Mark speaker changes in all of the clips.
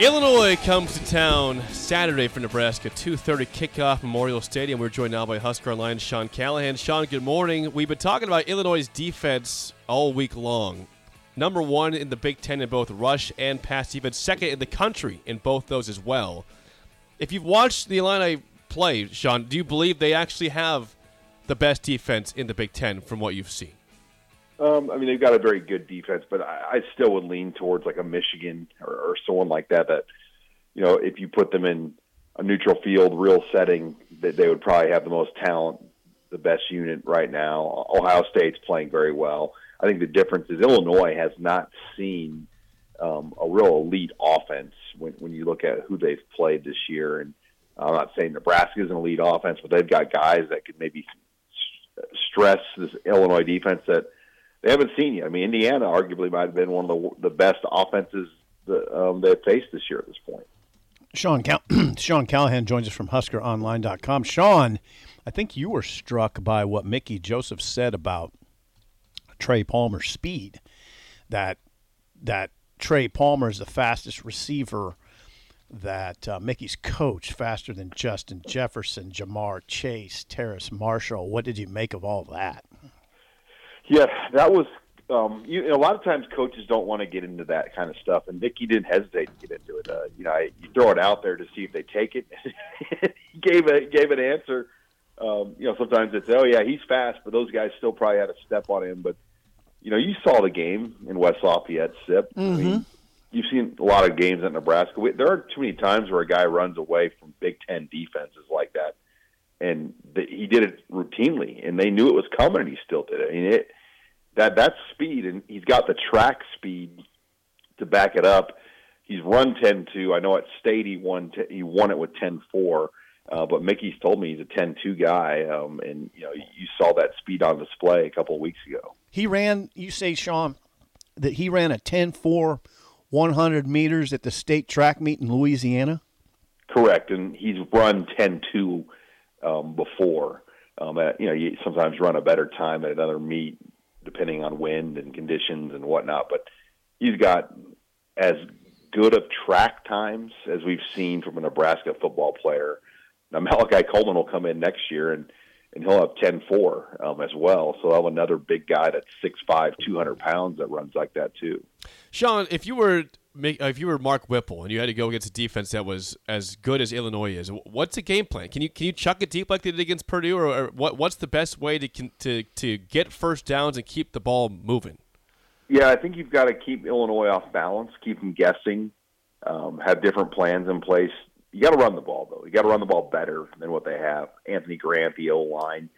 Speaker 1: Illinois comes to town Saturday for Nebraska, 2:30 kickoff, Memorial Stadium. We're joined now by Husker Online Sean Callahan. Sean, good morning. We've been talking about Illinois' defense all week long. Number one in the Big Ten in both rush and pass defense, second in the country in both those as well. If you've watched the Illini play, Sean, do you believe they actually have the best defense in the Big Ten from what you've seen?
Speaker 2: Um, I mean, they've got a very good defense, but I, I still would lean towards like a Michigan or, or someone like that. That you know, if you put them in a neutral field, real setting, that they would probably have the most talent, the best unit right now. Ohio State's playing very well. I think the difference is Illinois has not seen um, a real elite offense when, when you look at who they've played this year. And I'm not saying Nebraska's an elite offense, but they've got guys that could maybe stress this Illinois defense that they haven't seen yet. I mean, Indiana arguably might have been one of the the best offenses that um, they've faced this year at this point.
Speaker 3: Sean Cal- Sean Callahan joins us from HuskerOnline.com. Sean, I think you were struck by what Mickey Joseph said about Trey Palmer's speed. That that Trey Palmer is the fastest receiver that uh, Mickey's coach faster than Justin Jefferson, Ja'Marr Chase, Terrace Marshall. What did you make of all that?
Speaker 2: Yeah, that was. Um, you, a lot of times, coaches don't want to get into that kind of stuff, and Mickey didn't hesitate to get into it. Uh, you know, I, you throw it out there to see if they take it. he gave a gave an answer. Um, you know, sometimes it's oh yeah, he's fast, but those guys still probably had a step on him. But you know, you saw the game in West Lafayette, Sip. I mean, you've seen a lot of games at Nebraska. We, there are too many times where a guy runs away from Big Ten defenses like that, and the, he did it routinely, and they knew it was coming, and he still did it. I mean, it that that's speed, and he's got the track speed to back it up. He's run ten two. I know at state he won t- he won it with ten four. Uh, but Mickey's told me he's a 10-2 guy, um, and you know you saw that speed on display a couple of weeks ago.
Speaker 3: He ran, you say, Sean, that he ran a 10 4 100 meters at the state track meet in Louisiana?
Speaker 2: Correct, and he's run 10-2 um, before. Um, at, you know, you sometimes run a better time at another meet, depending on wind and conditions and whatnot. But he's got as good of track times as we've seen from a Nebraska football player. Now Malachi Coleman will come in next year and and he'll have 10-4 um, as well. So I'll have another big guy that's 6'5", 200 pounds that runs like that too.
Speaker 1: Sean, if you were make- if you were Mark Whipple and you had to go against a defense that was as good as Illinois is, what's the game plan? Can you can you chuck it deep like they did against Purdue, or, or what? What's the best way to to to get first downs and keep the ball moving?
Speaker 2: Yeah, I think you've got to keep Illinois off balance, keep them guessing, um, have different plans in place you got to run the ball though. You got to run the ball better than what they have. Anthony Grant, the O line,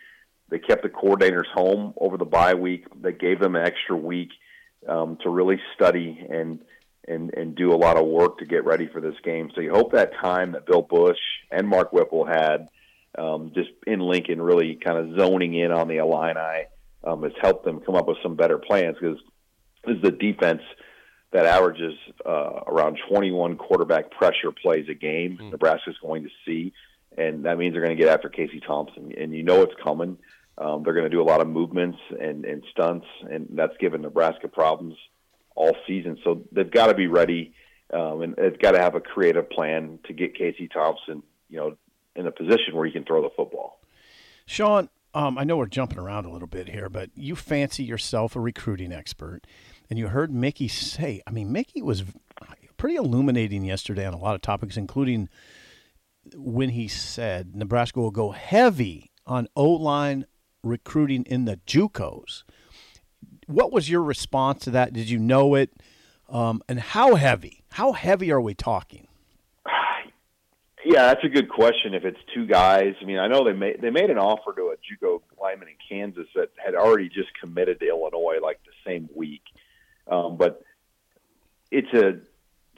Speaker 2: they kept the coordinators home over the bye week. They gave them an extra week um, to really study and and and do a lot of work to get ready for this game. So you hope that time that Bill Busch and Mark Whipple had um, just in Lincoln, really kind of zoning in on the Illini, um, has helped them come up with some better plans because this is the defense that averages uh, around 21 quarterback pressure plays a game. Mm. Nebraska's going to see, and that means they're going to get after Casey Thompson, and you know it's coming. Um, they're going to do a lot of movements and, and stunts, and that's given Nebraska problems all season. So they've got to be ready, um, and they've got to have a creative plan to get Casey Thompson, you know, in a position where he can throw the football.
Speaker 3: Sean, um, I know we're jumping around a little bit here, but you fancy yourself a recruiting expert, and you heard Mickey say. I mean, Mickey was pretty illuminating yesterday on a lot of topics, including when he said Nebraska will go heavy on O line recruiting in the JUCOs. What was your response to that? Did you know it? Um, and how heavy? How heavy are we talking?
Speaker 2: Yeah, that's a good question. If it's two guys, I mean, I know they made they made an offer to a JUCO lineman in Kansas that had already just committed to Illinois like the same week, um, but it's a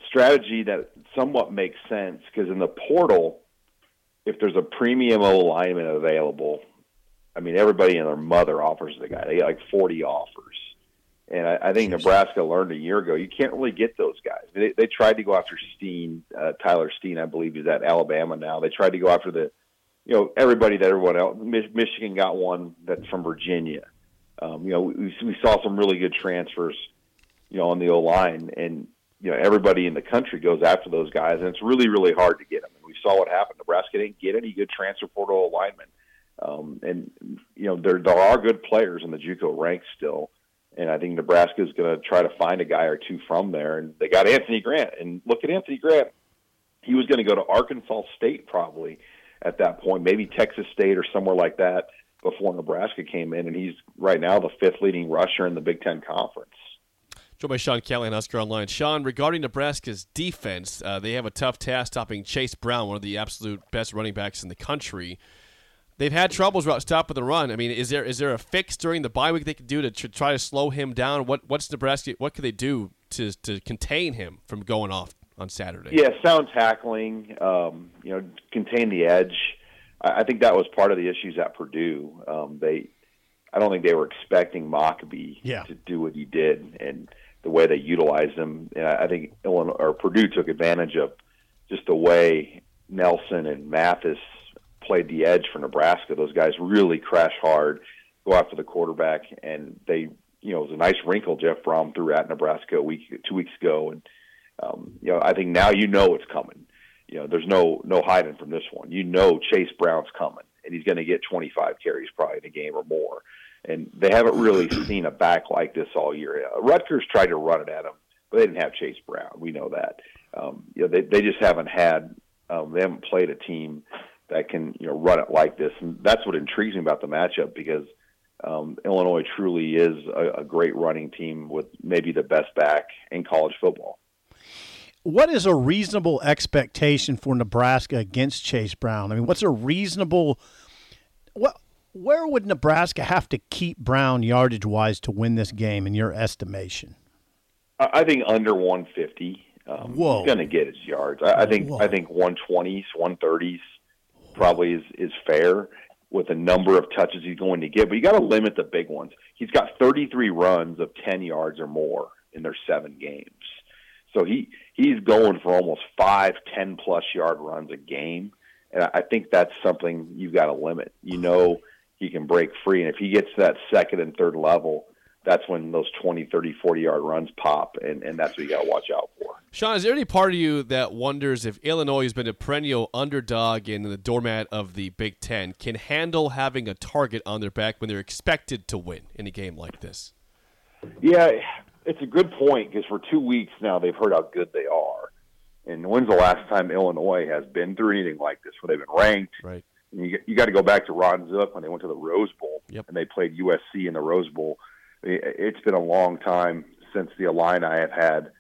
Speaker 2: strategy that somewhat makes sense because in the portal, if there's a premium lineman available, I mean, everybody and their mother offers the guy. They get like 40 offers. And I, I think Nebraska learned a year ago you can't really get those guys. They, they tried to go after Steen, uh, Tyler Steen, I believe, he's at Alabama now. They tried to go after the, you know, everybody that everyone else. Michigan got one that's from Virginia. Um, you know, we, we saw some really good transfers, you know, on the O line, and you know, everybody in the country goes after those guys, and it's really, really hard to get them. And we saw what happened. Nebraska didn't get any good transfer portal alignment. Um, and you know there there are good players in the JUCO ranks still, and I think Nebraska is going to try to find a guy or two from there. And they got Anthony Grant, and look at Anthony Grant. He was going to go to Arkansas State probably at that point, maybe Texas State or somewhere like that before Nebraska came in, and he's right now the fifth leading rusher in the Big Ten Conference.
Speaker 1: Joined by Sean Callahan, Husker Online. Sean, regarding Nebraska's defense, uh, they have a tough task stopping Chase Brown, one of the absolute best running backs in the country they've had troubles about stopping the run. I mean, is there is there a fix during the bye week they could do to, to try to slow him down? What what's Nebraska? What could they do to to contain him from going off on Saturday?
Speaker 2: Yeah, sound tackling. Um, you know, contain the edge. I, I, think that was part of the issues at Purdue. Um, they, I don't think they were expecting Mockobee
Speaker 3: yeah.
Speaker 2: to do what he did, and the way they utilized him. And I, I think Illinois or Purdue took advantage of just the way Nelson and Mathis played the edge for Nebraska. Those guys really crash hard, go after the quarterback, and they, you know, it was a nice wrinkle Jeff Brohm threw at Nebraska a week, two weeks ago, and um, you know, I think now you know it's coming. You know, there's no no hiding from this one. You know, Chase Brown's coming, and he's going to get 25 carries probably in a game or more. And they haven't really seen a back like this all year. Rutgers tried to run it at him, but they didn't have Chase Brown. We know that. Um, you know, they they just haven't had. Um, they haven't played a team that can you know run it like this, and that's what intrigues me about the matchup because um, Illinois truly is a, a great running team with maybe the best back in college football.
Speaker 3: What is a reasonable expectation for Nebraska against Chase Brown? I mean, what's a reasonable what? Where would Nebraska have to keep Brown yardage wise to win this game, in your estimation?
Speaker 2: I think under 150. Um, Whoa. He's going to get his yards. I, I think. Whoa. I think 120s, 130s probably is is fair with the number of touches he's going to get. But you got to limit the big ones. He's got 33 runs of 10 yards or more in their seven games. So he he's going for almost five, 10 plus yard runs a game, and I think that's something you've got to limit. You know he can break free, and if he gets to that second and third level, that's when those 20, 30, 40 yard runs pop, and, and that's what you got to watch out for.
Speaker 1: Sean, is there any part of you that wonders if Illinois has been a perennial underdog in the doormat of the Big Ten, can handle having a target on their back when they're expected to win in a game like this?
Speaker 2: Yeah, it's a good point because for two weeks now they've heard how good they are. And when's the last time Illinois has been through anything like this where they've been ranked?
Speaker 1: Right.
Speaker 2: And you, you got to go back to Ron Zook when they went to the Rose Bowl
Speaker 1: yep.
Speaker 2: and they played USC in the Rose Bowl it's been a long time since the Illini have had,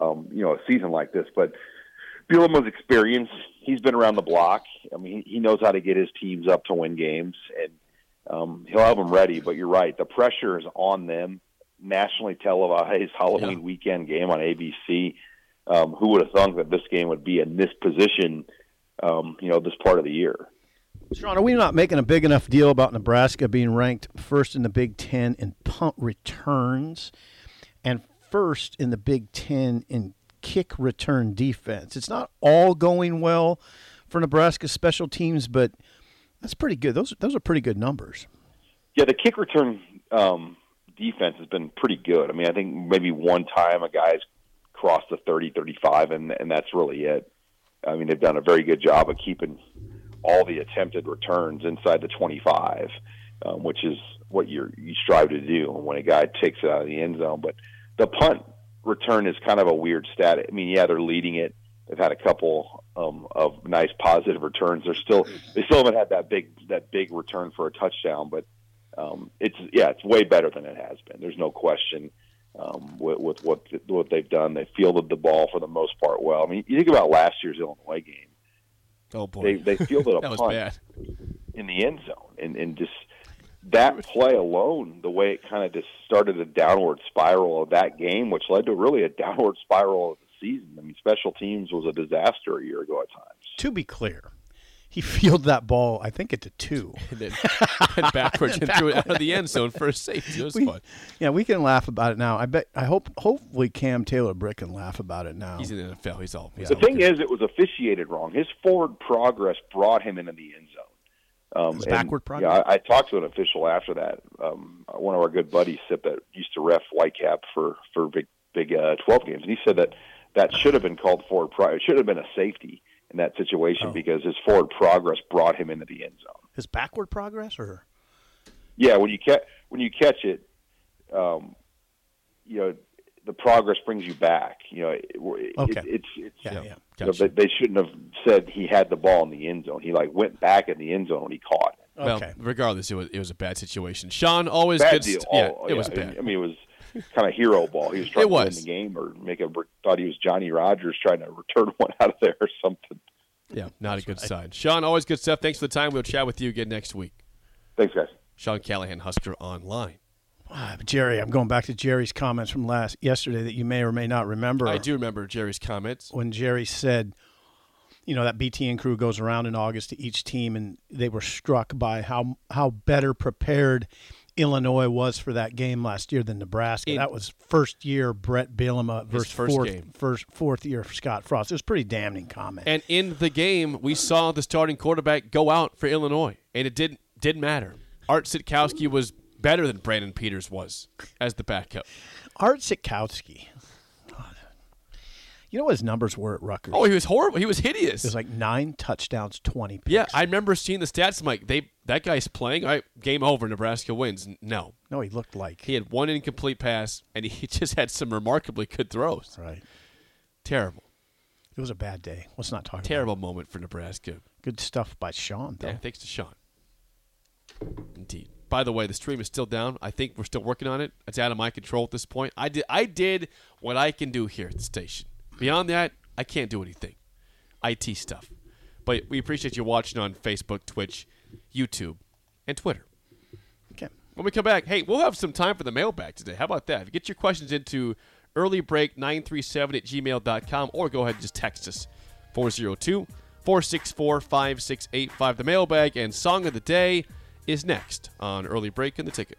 Speaker 2: um, you know, a season like this. But Bielema's experience. He's been around the block. I mean, he knows how to get his teams up to win games, and um, he'll have them ready. But you're right; the pressure is on them. Nationally televised Halloween
Speaker 1: Yeah.
Speaker 2: weekend game on ABC. Um, who would have thunk that this game would be in this position? Um, you know, this part of the year.
Speaker 3: Sean, are we not making a big enough deal about Nebraska being ranked first in the Big Ten in punt returns and first in the Big Ten in kick return defense? It's not all going well for Nebraska special teams, but that's pretty good. Those those are pretty good numbers.
Speaker 2: Yeah, the kick return um, defense has been pretty good. I mean, I think maybe one time a guy's crossed the 30, 35, and, and that's really it. I mean, they've done a very good job of keeping all the attempted returns inside the 25, um, which is what you you strive to do when a guy takes it out of the end zone. But the punt return is kind of a weird stat. I mean, yeah, they're leading it. They've had a couple um, of nice positive returns. They're still they still haven't had that big that big return for a touchdown, but um, it's yeah, it's way better than it has been. There's no question um, with, with what what they've done. They fielded the ball for the most part well. I mean, you think about last year's Illinois game.
Speaker 1: Oh boy,
Speaker 2: They they fielded a
Speaker 1: that
Speaker 2: punt
Speaker 1: bad.
Speaker 2: in the end zone, and and just that play alone, the way it kind of just started a downward spiral of that game, which led to really a downward spiral of the season. I mean, special teams was a disaster a year ago at times.
Speaker 3: To be clear, he fielded that ball, I think, at the two.
Speaker 1: And then went backwards and threw it out of the end zone for a safety. It was
Speaker 3: We-
Speaker 1: fun.
Speaker 3: Yeah, we can laugh about it now. I bet. I hope. Hopefully, Cam Taylor Britt can laugh about it now.
Speaker 1: He's in the NFL. He's all. He's
Speaker 2: The
Speaker 1: all
Speaker 2: thing
Speaker 1: good.
Speaker 2: is, it was officiated wrong. His forward progress brought him into the end zone. Um,
Speaker 3: His
Speaker 2: and,
Speaker 3: backward progress?
Speaker 2: Yeah, I, I talked to an official after that. Um, one of our good buddies, Sip, that used to ref Whitecap for for big big uh, twelve games, and he said that that should have been called forward progress. It should have been a safety in that situation
Speaker 3: Oh.
Speaker 2: because his forward progress brought him into the end zone.
Speaker 3: His backward progress, or
Speaker 2: Yeah, when you catch when you catch it, um, you know the progress brings you back. You know, it, it, it's it's
Speaker 3: yeah,
Speaker 1: Yeah.
Speaker 3: yeah.
Speaker 2: you know, they, they shouldn't have said he had the ball in the end zone. He like went back in the end zone when he caught it.
Speaker 1: Well,
Speaker 3: Okay.
Speaker 1: regardless, it was it was a bad situation. Sean always
Speaker 2: Bad
Speaker 1: good.
Speaker 2: deal.
Speaker 1: yeah,
Speaker 2: Oh,
Speaker 1: it was bad.
Speaker 2: I mean, it was kind of hero ball. He was trying
Speaker 1: It
Speaker 2: to win
Speaker 1: was.
Speaker 2: the game or make a thought he was Johnny Rodgers trying to return one out of there or something.
Speaker 1: yeah, not a good sign. Sean, always good stuff. Thanks for the time. We'll chat with you again next week.
Speaker 2: Thanks, guys.
Speaker 1: Sean Callahan, Husker Online.
Speaker 3: But Jerry, I'm going back to Jerry's comments from last yesterday that you may or may not remember.
Speaker 1: I do remember Jerry's comments.
Speaker 3: when Jerry said, you know, that BTN crew goes around in August to each team, and they were struck by how how better prepared Illinois was for that game last year than Nebraska.
Speaker 1: In-
Speaker 3: that was first year Bret Bielema versus
Speaker 1: first
Speaker 3: fourth,
Speaker 1: game.
Speaker 3: first fourth year Scott Frost. It was a pretty damning comment.
Speaker 1: And in the game, we saw the starting quarterback go out for Illinois, and it didn't didn't matter. Art Sitkowski was better than Brandon Peters was as the backup.
Speaker 3: Art Sitkowski. You know what his numbers were at Rutgers?
Speaker 1: Oh, he was horrible. He was hideous.
Speaker 3: it was like nine touchdowns, twenty picks.
Speaker 1: yeah, I remember seeing the stats. I'm like, they that guy's playing. All right, game over. Nebraska wins. No,
Speaker 3: no, he looked like
Speaker 1: he had one incomplete pass, and he just had some remarkably good throws.
Speaker 3: right.
Speaker 1: Terrible,
Speaker 3: It was a bad day. Let's not talk. About
Speaker 1: terrible moment for Nebraska.
Speaker 3: Good stuff by Sean. Though.
Speaker 1: Yeah, thanks to Sean. Indeed. By the way, the stream is still down. I think we're still working on it. It's out of my control at this point. I did I did what I can do here at the station. Beyond that, I can't do anything. IT stuff. But we appreciate you watching on Facebook, Twitch, YouTube, and Twitter.
Speaker 3: Okay.
Speaker 1: When we come back, hey, we'll have some time for the mailbag today. How about that? Get your questions into earlybreak937 at gmail.com or go ahead and just text us 402 464 5685. The mailbag and song of the day is next on Early Break in the Ticket.